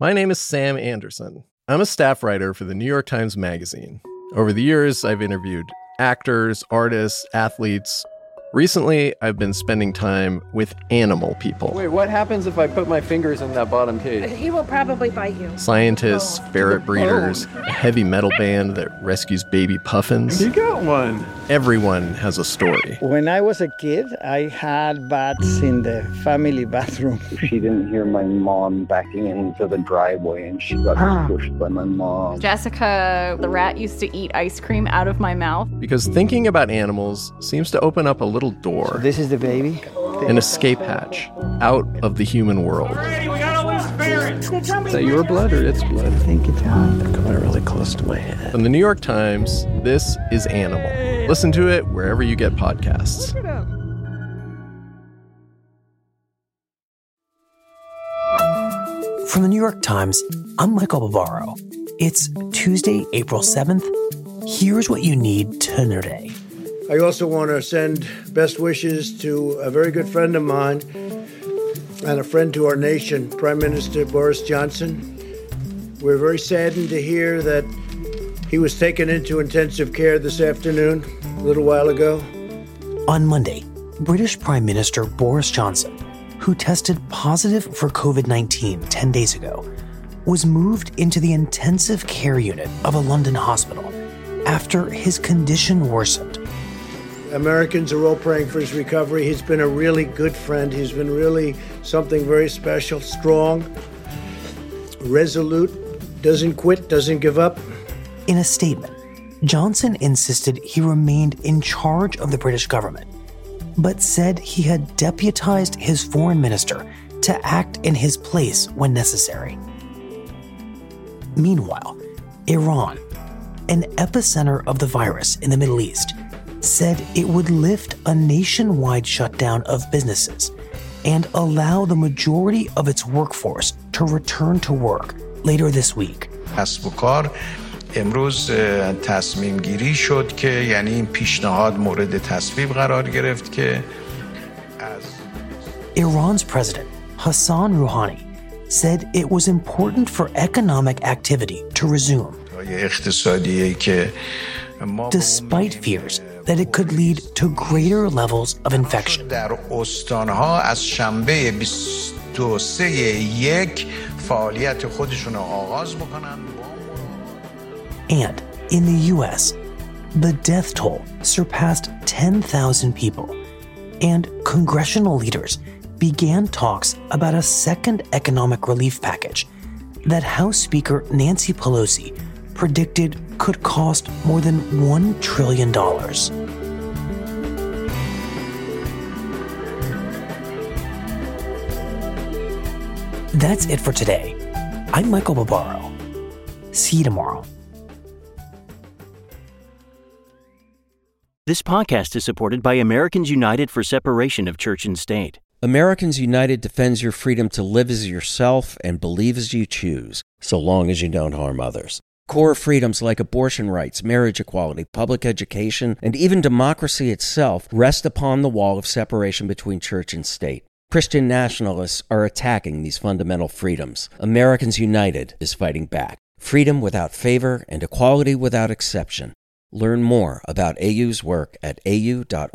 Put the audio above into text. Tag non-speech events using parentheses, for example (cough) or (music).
My name is Sam Anderson. I'm a staff writer for the New York Times Magazine. Over the years, I've interviewed actors, artists, athletes, Recently, I've been spending time with animal people. Wait, what happens if I put my fingers in that bottom cage? He will probably bite you. Scientists, oh. ferret breeders, a heavy metal band that rescues baby puffins. You got one. Everyone has a story. When I was a kid, I had bats in the family bathroom. (laughs) She didn't hear my mom backing into the driveway and she got ah. pushed by my mom. Jessica, the rat, used to eat ice cream out of my mouth. Because thinking about animals seems to open up a little door, So this is the baby. an escape hatch, out of the human world. Is that your blood or its blood? I think it's on. Coming really close to my head. From the New York Times, this is Animal. Listen to it wherever you get podcasts. From the New York Times, I'm Michael Barbaro. It's Tuesday, April 7th. Here's what you need to know today. I also want to send best wishes to a very good friend of mine and a friend to our nation, Prime Minister Boris Johnson. We're very saddened to hear that he was taken into intensive care this afternoon, a little while ago. On Monday, British Prime Minister Boris Johnson, who tested positive for COVID 19 10 days ago, was moved into the intensive care unit of a London hospital after his condition worsened. Americans are all praying for his recovery. He's been a really good friend. He's been really something very special, strong, resolute, doesn't quit, doesn't give up. In a statement, Johnson insisted he remained in charge of the British government, but said he had deputized his foreign minister to act in his place when necessary. Meanwhile, Iran, an epicenter of the virus in the Middle East, said it would lift a nationwide shutdown of businesses and allow the majority of its workforce to return to work later this week. کسب و کار امروز اه، تصمیم گیری شد که یعنی این پیشنهاد مورد تصویب قرار گرفت که از Iran's president, Hassan Rouhani, said it was important for economic activity to resume, های اقتصادی که ما به despite fears that it could lead to greater levels of infection. And in the US, the death toll surpassed 10,000 people, and congressional leaders began talks about a second economic relief package that House Speaker Nancy Pelosi predicted could cost more than $1 trillion. That's it for today. I'm Michael Barbaro. See you tomorrow. This podcast is supported by Americans United for Separation of Church and State. Americans United defends your freedom to live as yourself and believe as you choose, so long as you don't harm others. Core freedoms like abortion rights, marriage equality, public education, and even democracy itself rest upon the wall of separation between church and state. Christian nationalists are attacking these fundamental freedoms. Americans United is fighting back. Freedom without favor and equality without exception. Learn more about AU's work at au.org/nyt.